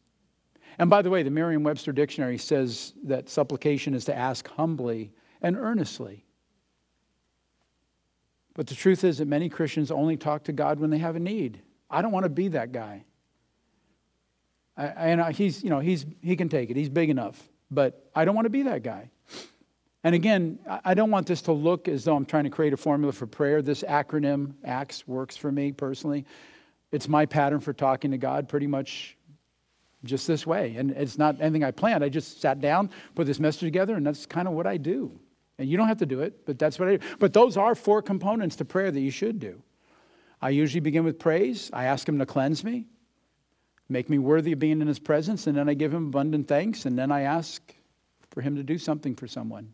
And by the way, the Merriam Webster Dictionary says that supplication is to ask humbly and earnestly. But the truth is that many Christians only talk to God when they have a need. I don't want to be that guy. I, and he's, you know, he's, he can take it. He's big enough. But I don't want to be that guy. And again, I don't want this to look as though I'm trying to create a formula for prayer. This acronym, ACTS, works for me personally. It's my pattern for talking to God pretty much just this way. And it's not anything I planned. I just sat down, put this message together, and that's kind of what I do. And you don't have to do it, but that's what I do. But those are four components to prayer that you should do. I usually begin with praise. I ask Him to cleanse me, make me worthy of being in His presence, and then I give Him abundant thanks, and then I ask for Him to do something for someone.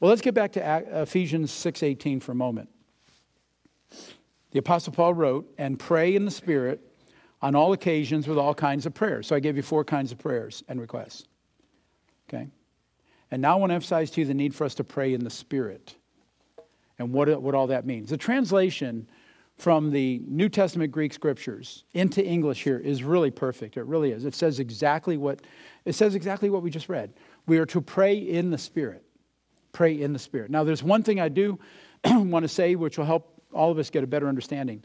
Well, let's get back to Ephesians 6:18 for a moment. The apostle Paul wrote, "And pray in the spirit on all occasions with all kinds of prayers." So I gave you four kinds of prayers and requests. Okay? And now I want to emphasize to you the need for us to pray in the Spirit and what, what all that means. The translation from the New Testament Greek scriptures into English here is really perfect. It really is. It says exactly what it says exactly what we just read. We are to pray in the Spirit. Pray in the Spirit. Now there's one thing I do want to say which will help all of us get a better understanding.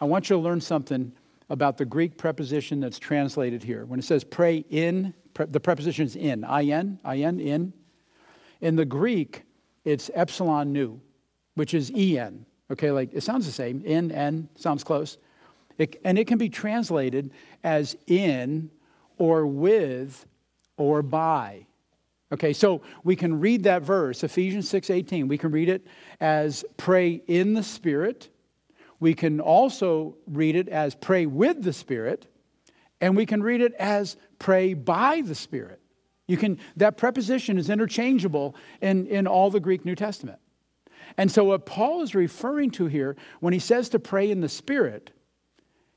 I want you to learn something about the Greek preposition that's translated here. When it says pray in, the preposition is in, in, in, in. In the Greek, it's epsilon nu, which is en. Okay, like it sounds the same. In, en, sounds close. It, and it can be translated as in or with or by. Okay, so we can read that verse, Ephesians 6:18. We can read it as pray in the Spirit. We can also read it as pray with the Spirit, and we can read it as pray by the Spirit. You can, that preposition is interchangeable in, in all the Greek New Testament. And so, what Paul is referring to here, when he says to pray in the Spirit,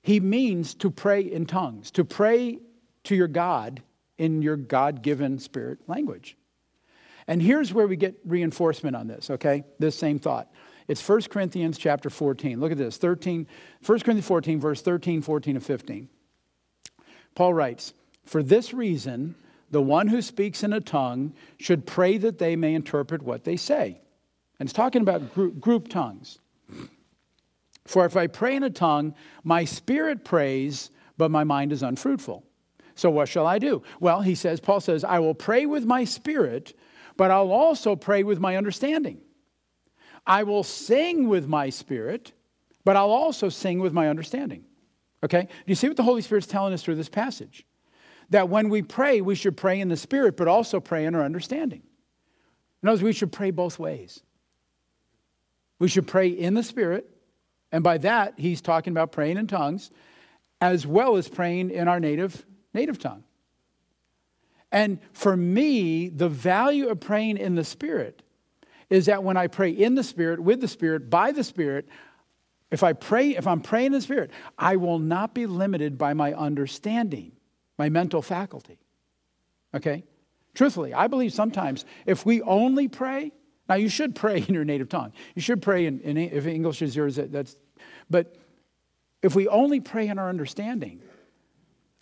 he means to pray in tongues, to pray to your God in your God given spirit language. And here's where we get reinforcement on this, okay? This same thought. It's 1 Corinthians chapter 14. Look at this 13, 1 Corinthians 14, verse 13, 14, and 15. Paul writes, For this reason, the one who speaks in a tongue should pray that they may interpret what they say. And it's talking about group, group tongues. For if I pray in a tongue, my spirit prays, but my mind is unfruitful. So what shall I do? Well, he says, Paul says, I will pray with my spirit, but I'll also pray with my understanding. I will sing with my spirit, but I'll also sing with my understanding. Okay? Do you see what the Holy Spirit's telling us through this passage? That when we pray, we should pray in the Spirit, but also pray in our understanding. In other words, we should pray both ways. We should pray in the Spirit, and by that, he's talking about praying in tongues, as well as praying in our native, native tongue. And for me, the value of praying in the Spirit is that when I pray in the Spirit, with the Spirit, by the Spirit, if I pray, if I'm praying in the Spirit, I will not be limited by my understanding, my mental faculty. Okay? Truthfully, I believe sometimes if we only pray, now you should pray in your native tongue. You should pray in, in if English is yours, that's but if we only pray in our understanding,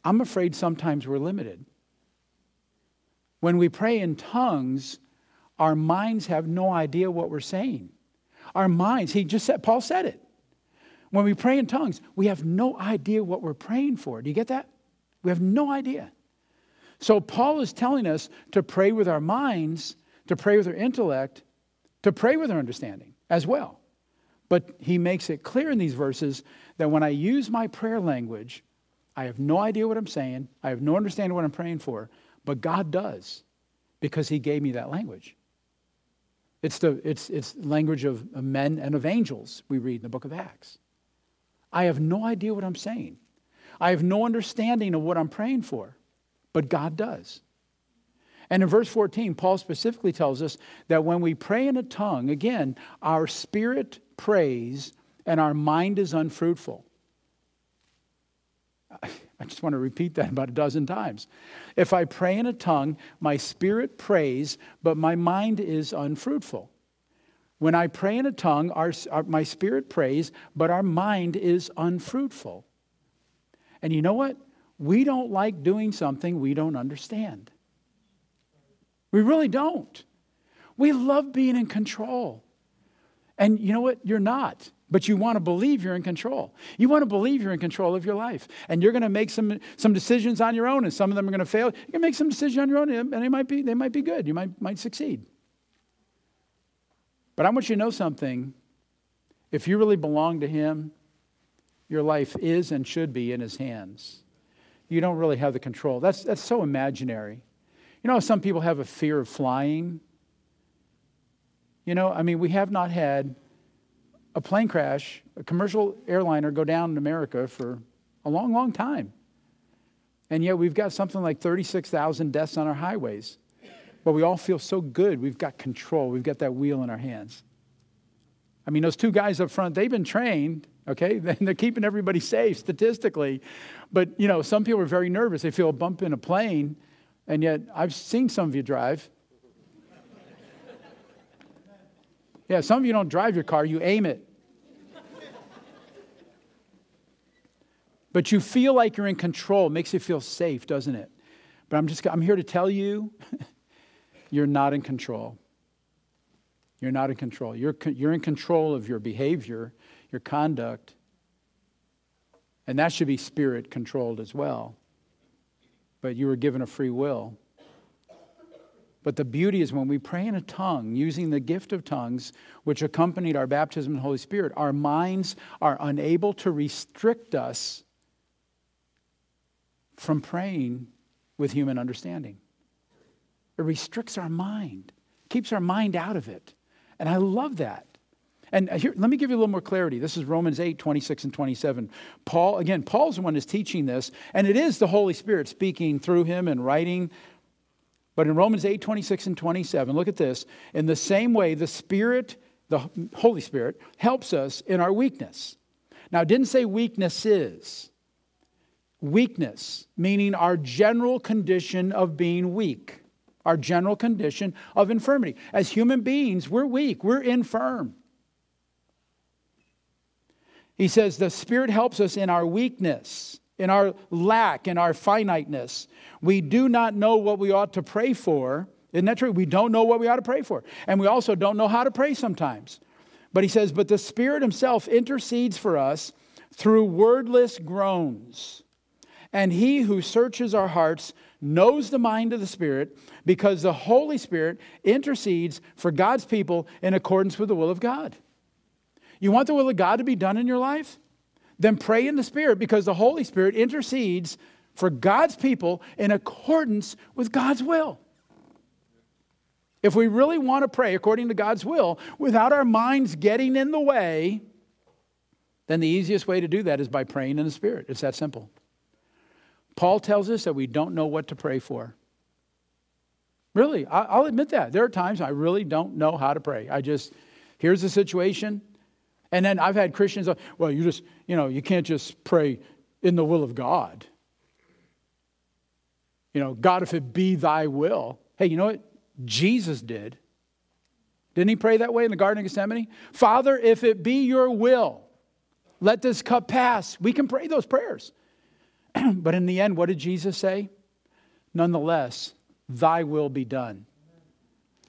I'm afraid sometimes we're limited. When we pray in tongues, our minds have no idea what we're saying. Our minds, he just said, Paul said it. When we pray in tongues, we have no idea what we're praying for. Do you get that? We have no idea. So Paul is telling us to pray with our minds, to pray with our intellect, to pray with our understanding as well. But he makes it clear in these verses that when I use my prayer language, I have no idea what I'm saying, I have no understanding what I'm praying for, but God does because He gave me that language. It's the it's, it's language of men and of angels, we read in the book of Acts. I have no idea what I'm saying. I have no understanding of what I'm praying for, but God does. And in verse 14, Paul specifically tells us that when we pray in a tongue, again, our spirit prays and our mind is unfruitful. I just want to repeat that about a dozen times. If I pray in a tongue, my spirit prays, but my mind is unfruitful. When I pray in a tongue, our, our, my spirit prays, but our mind is unfruitful. And you know what? We don't like doing something we don't understand. We really don't. We love being in control. And you know what? You're not but you want to believe you're in control. You want to believe you're in control of your life. And you're going to make some, some decisions on your own, and some of them are going to fail. You can make some decisions on your own, and they might be, they might be good. You might, might succeed. But I want you to know something. If you really belong to Him, your life is and should be in His hands. You don't really have the control. That's, that's so imaginary. You know, some people have a fear of flying. You know, I mean, we have not had a plane crash, a commercial airliner go down in America for a long, long time. And yet we've got something like 36,000 deaths on our highways. But we all feel so good. We've got control. We've got that wheel in our hands. I mean, those two guys up front, they've been trained, okay? And they're keeping everybody safe statistically. But, you know, some people are very nervous. They feel a bump in a plane. And yet, I've seen some of you drive. Yeah, some of you don't drive your car, you aim it. but you feel like you're in control. It makes you feel safe, doesn't it? But I'm just I'm here to tell you you're not in control. You're not in control. You're, you're in control of your behavior, your conduct. And that should be spirit controlled as well. But you were given a free will. But the beauty is when we pray in a tongue, using the gift of tongues, which accompanied our baptism in the Holy Spirit, our minds are unable to restrict us from praying with human understanding. It restricts our mind, keeps our mind out of it. And I love that. And uh, here, let me give you a little more clarity. This is Romans 8, 26 and 27. Paul, again, Paul's the one who's teaching this, and it is the Holy Spirit speaking through him and writing but in Romans 8 26 and 27, look at this. In the same way, the Spirit, the Holy Spirit, helps us in our weakness. Now, it didn't say weaknesses. Weakness, meaning our general condition of being weak, our general condition of infirmity. As human beings, we're weak, we're infirm. He says the Spirit helps us in our weakness in our lack, in our finiteness. We do not know what we ought to pray for. Isn't that true? We don't know what we ought to pray for. And we also don't know how to pray sometimes. But he says, But the Spirit Himself intercedes for us through wordless groans. And He who searches our hearts knows the mind of the Spirit because the Holy Spirit intercedes for God's people in accordance with the will of God. You want the will of God to be done in your life? then pray in the Spirit because the Holy Spirit intercedes for God's people in accordance with God's will. If we really want to pray according to God's will without our minds getting in the way, then the easiest way to do that is by praying in the Spirit. It's that simple. Paul tells us that we don't know what to pray for. Really, I'll admit that. There are times I really don't know how to pray. I just, here's the situation. And then I've had Christians, well, you just, you know, you can't just pray in the will of God. You know, God, if it be thy will. Hey, you know what? Jesus did. Didn't he pray that way in the Garden of Gethsemane? Father, if it be your will, let this cup pass. We can pray those prayers. but in the end, what did Jesus say? Nonetheless, thy will be done.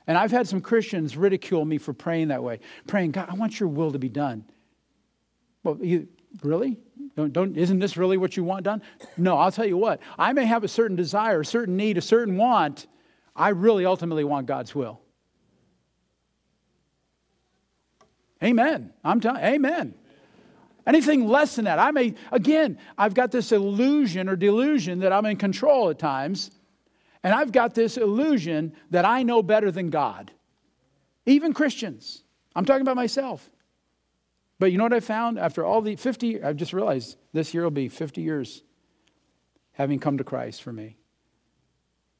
And I've had some Christians ridicule me for praying that way, praying, God, I want your will to be done. Well, you, really? Don't, don't, isn't this really what you want done? No, I'll tell you what. I may have a certain desire, a certain need, a certain want. I really ultimately want God's will. Amen. I'm telling amen. Anything less than that, I may, again, I've got this illusion or delusion that I'm in control at times, and I've got this illusion that I know better than God. Even Christians. I'm talking about myself. But you know what I found? After all the 50, I've just realized this year will be 50 years having come to Christ for me.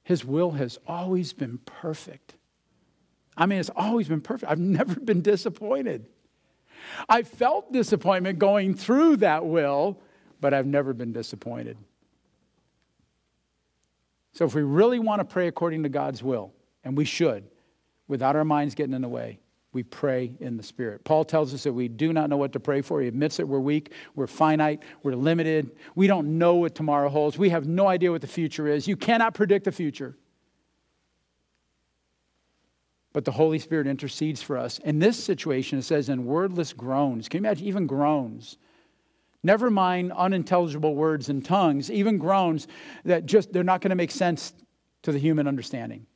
His will has always been perfect. I mean, it's always been perfect. I've never been disappointed. I felt disappointment going through that will, but I've never been disappointed. So, if we really want to pray according to God's will, and we should, without our minds getting in the way, we pray in the Spirit. Paul tells us that we do not know what to pray for. He admits that we're weak, we're finite, we're limited. We don't know what tomorrow holds. We have no idea what the future is. You cannot predict the future. But the Holy Spirit intercedes for us. In this situation, it says in wordless groans. Can you imagine? Even groans. Never mind unintelligible words and tongues, even groans that just, they're not going to make sense to the human understanding.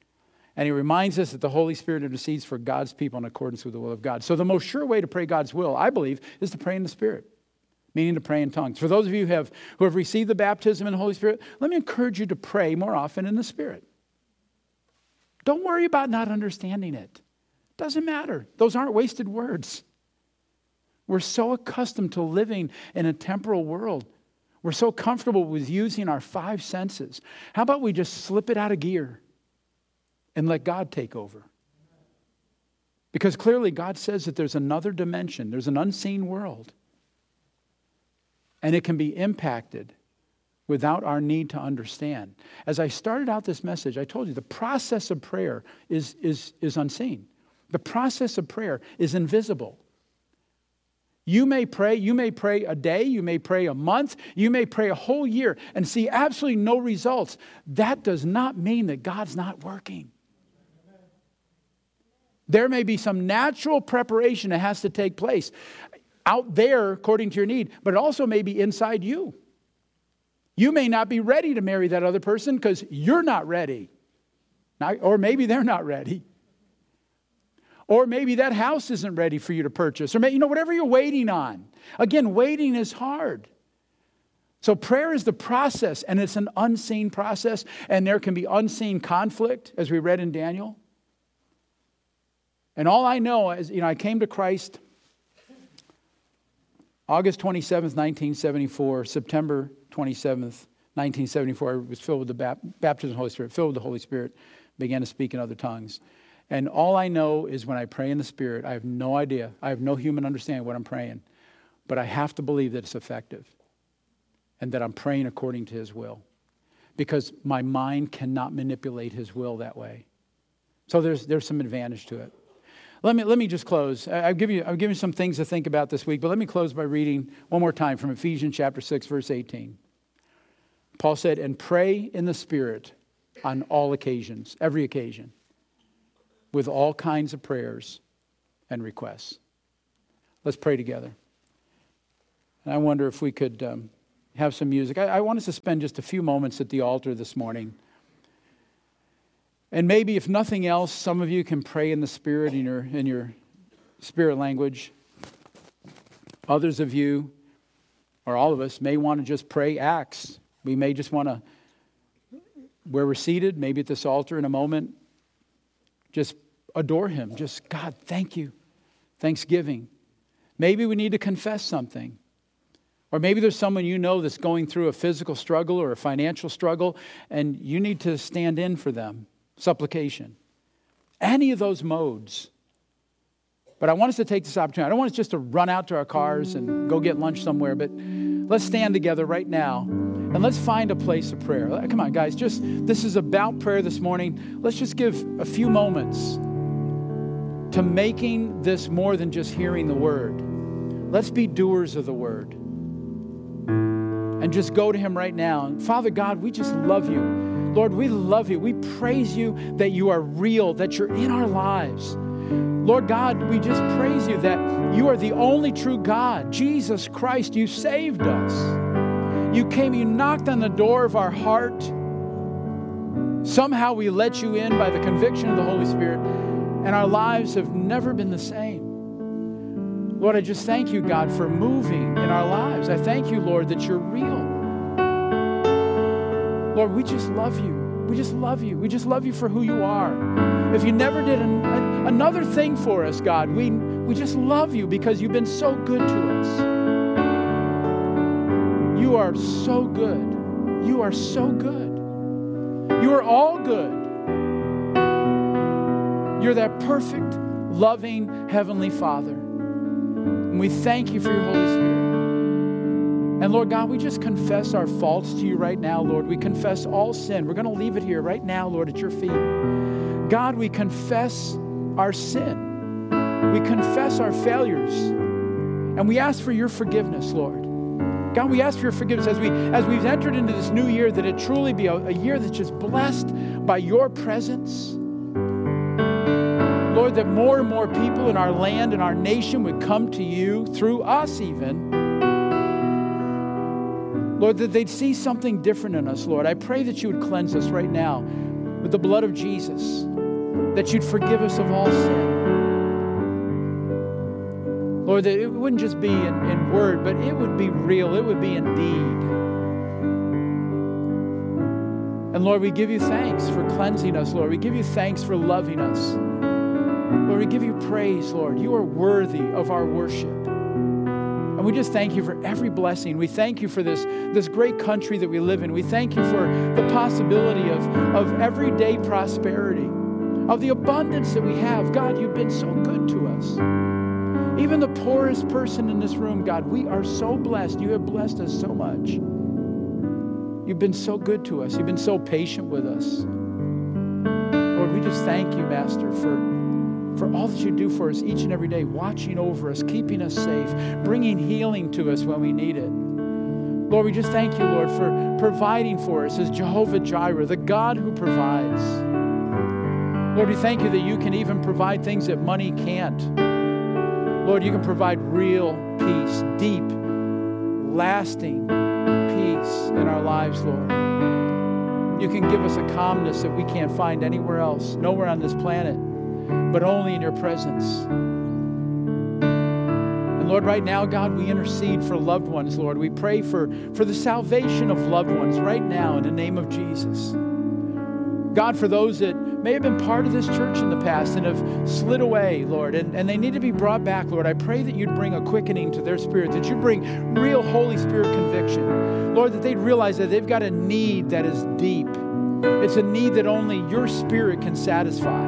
And he reminds us that the Holy Spirit intercedes for God's people in accordance with the will of God. So, the most sure way to pray God's will, I believe, is to pray in the Spirit, meaning to pray in tongues. For those of you who have, who have received the baptism in the Holy Spirit, let me encourage you to pray more often in the Spirit. Don't worry about not understanding it. Doesn't matter. Those aren't wasted words. We're so accustomed to living in a temporal world. We're so comfortable with using our five senses. How about we just slip it out of gear? and let God take over. Because clearly, God says that there's another dimension, there's an unseen world, and it can be impacted without our need to understand. As I started out this message, I told you the process of prayer is, is, is unseen. The process of prayer is invisible. You may pray, you may pray a day, you may pray a month, you may pray a whole year and see absolutely no results. That does not mean that God's not working. There may be some natural preparation that has to take place out there according to your need, but it also may be inside you. You may not be ready to marry that other person because you're not ready. Or maybe they're not ready. Or maybe that house isn't ready for you to purchase. Or maybe, you know, whatever you're waiting on. Again, waiting is hard. So prayer is the process, and it's an unseen process, and there can be unseen conflict, as we read in Daniel. And all I know is, you know, I came to Christ August 27th, 1974, September 27th, 1974. I was filled with the baptism of the Holy Spirit, filled with the Holy Spirit, began to speak in other tongues. And all I know is when I pray in the Spirit, I have no idea. I have no human understanding what I'm praying. But I have to believe that it's effective and that I'm praying according to His will. Because my mind cannot manipulate His will that way. So there's, there's some advantage to it. Let me, let me just close. I'll give, you, I'll give you some things to think about this week, but let me close by reading one more time from Ephesians chapter 6, verse 18. Paul said, And pray in the Spirit on all occasions, every occasion, with all kinds of prayers and requests. Let's pray together. And I wonder if we could um, have some music. I, I want us to spend just a few moments at the altar this morning. And maybe, if nothing else, some of you can pray in the Spirit in your, in your spirit language. Others of you, or all of us, may want to just pray Acts We may just want to, where we're seated, maybe at this altar in a moment, just adore Him. Just, God, thank you. Thanksgiving. Maybe we need to confess something. Or maybe there's someone you know that's going through a physical struggle or a financial struggle, and you need to stand in for them. Supplication. Any of those modes. But I want us to take this opportunity. I don't want us just to run out to our cars and go get lunch somewhere, but let's stand together right now and let's find a place of prayer. Uh, come on, guys, just this is about prayer this morning. Let's just give a few moments to making this more than just hearing the word. Let's be doers of the word. And just go to him right now. Father God, we just love you. Lord, we love you. We praise you that you are real, that you're in our lives. Lord God, we just praise you that you are the only true God. Jesus Christ, you saved us. You came, you knocked on the door of our heart. Somehow we let you in by the conviction of the Holy Spirit, and our lives have never been the same. Lord, I just thank you, God, for moving in our lives. I thank you, Lord, that you're real. Lord, we just love you. We just love you. We just love you for who you are. If you never did an, a, another thing for us, God, we, we just love you because you've been so good to us. You are so good. You are so good. You are all good. You're that perfect, loving Heavenly Father. And we thank you for your Holy Spirit. And Lord God, we just confess our faults to you right now, Lord. We confess all sin. We're going to leave it here right now, Lord, at your feet. God, we confess our sin. We confess our failures. And we ask for your forgiveness, Lord. God, we ask for your forgiveness as, we, as we've entered into this new year, that it truly be a, a year that's just blessed by your presence. Lord, that more and more people in our land and our nation would come to you through us, even Lord, that they'd see something different in us, Lord. I pray that you would cleanse us right now with the blood of Jesus, that you'd forgive us of all sin. Lord, that it wouldn't just be in, in word, but it would be real, it would be in deed. And Lord, we give you thanks for cleansing us, Lord. We give you thanks for loving us. Lord, we give you praise, Lord. You are worthy of our worship. And we just thank you for every blessing. We thank you for this, this great country that we live in. We thank you for the possibility of, of everyday prosperity, of the abundance that we have. God, you've been so good to us. Even the poorest person in this room, God, we are so blessed. You have blessed us so much. You've been so good to us. You've been so patient with us. Lord, we just thank you, Master, for for all that you do for us each and every day, watching over us, keeping us safe, bringing healing to us when we need it. Lord, we just thank you, Lord, for providing for us as Jehovah Jireh, the God who provides. Lord, we thank you that you can even provide things that money can't. Lord, you can provide real peace, deep, lasting peace in our lives, Lord. You can give us a calmness that we can't find anywhere else, nowhere on this planet but only in your presence. And Lord, right now, God, we intercede for loved ones, Lord. We pray for, for the salvation of loved ones right now in the name of Jesus. God, for those that may have been part of this church in the past and have slid away, Lord, and, and they need to be brought back, Lord, I pray that you'd bring a quickening to their spirit, that you'd bring real Holy Spirit conviction. Lord, that they'd realize that they've got a need that is deep. It's a need that only your spirit can satisfy.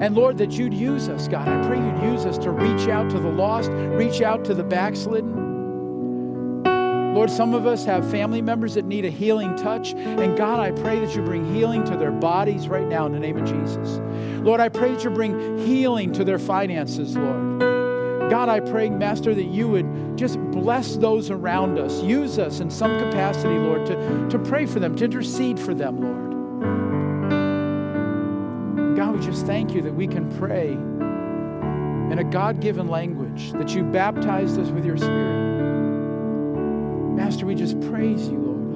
And Lord, that you'd use us, God. I pray you'd use us to reach out to the lost, reach out to the backslidden. Lord, some of us have family members that need a healing touch. And God, I pray that you bring healing to their bodies right now in the name of Jesus. Lord, I pray that you bring healing to their finances, Lord. God, I pray, Master, that you would just bless those around us. Use us in some capacity, Lord, to, to pray for them, to intercede for them, Lord. God, we just thank you that we can pray in a God given language, that you baptized us with your Spirit. Master, we just praise you, Lord.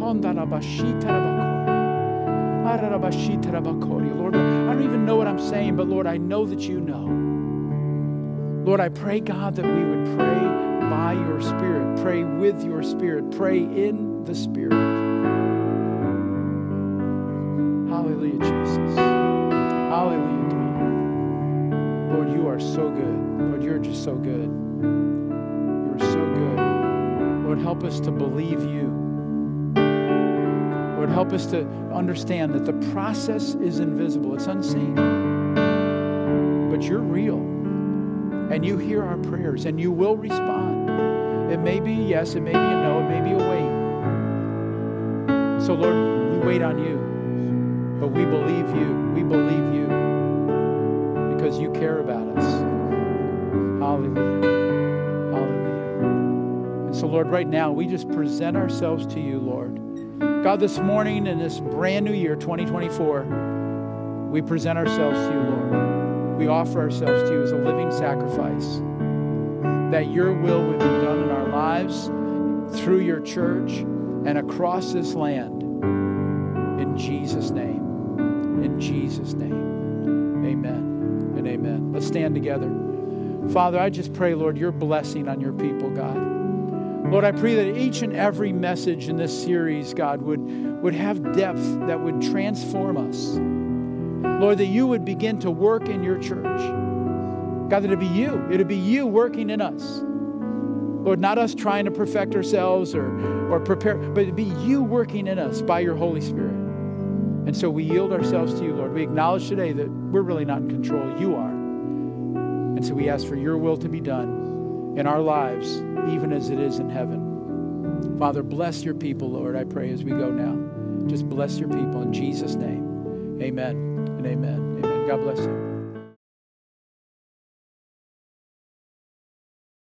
Lord, I don't even know what I'm saying, but Lord, I know that you know. Lord, I pray, God, that we would pray by your Spirit, pray with your Spirit, pray in the Spirit. Hallelujah, Jesus. Hallelujah. Lord, you are so good. Lord, you're just so good. Lord, help us to believe you. Lord, help us to understand that the process is invisible, it's unseen. But you're real. And you hear our prayers, and you will respond. It may be yes, it may be a no, it may be a wait. So, Lord, we wait on you, but we believe you. We believe you because you care about Lord, right now, we just present ourselves to you, Lord. God, this morning in this brand new year, 2024, we present ourselves to you, Lord. We offer ourselves to you as a living sacrifice, that your will would be done in our lives through your church and across this land. In Jesus' name. In Jesus' name. Amen and amen. Let's stand together. Father, I just pray, Lord, your blessing on your people, God. Lord, I pray that each and every message in this series, God, would, would have depth that would transform us. Lord, that you would begin to work in your church. God, that it'd be you. It'd be you working in us. Lord, not us trying to perfect ourselves or, or prepare, but it'd be you working in us by your Holy Spirit. And so we yield ourselves to you, Lord. We acknowledge today that we're really not in control. You are. And so we ask for your will to be done in our lives, even as it is in heaven. Father, bless your people, Lord, I pray as we go now. Just bless your people in Jesus' name. Amen and amen. Amen. God bless you.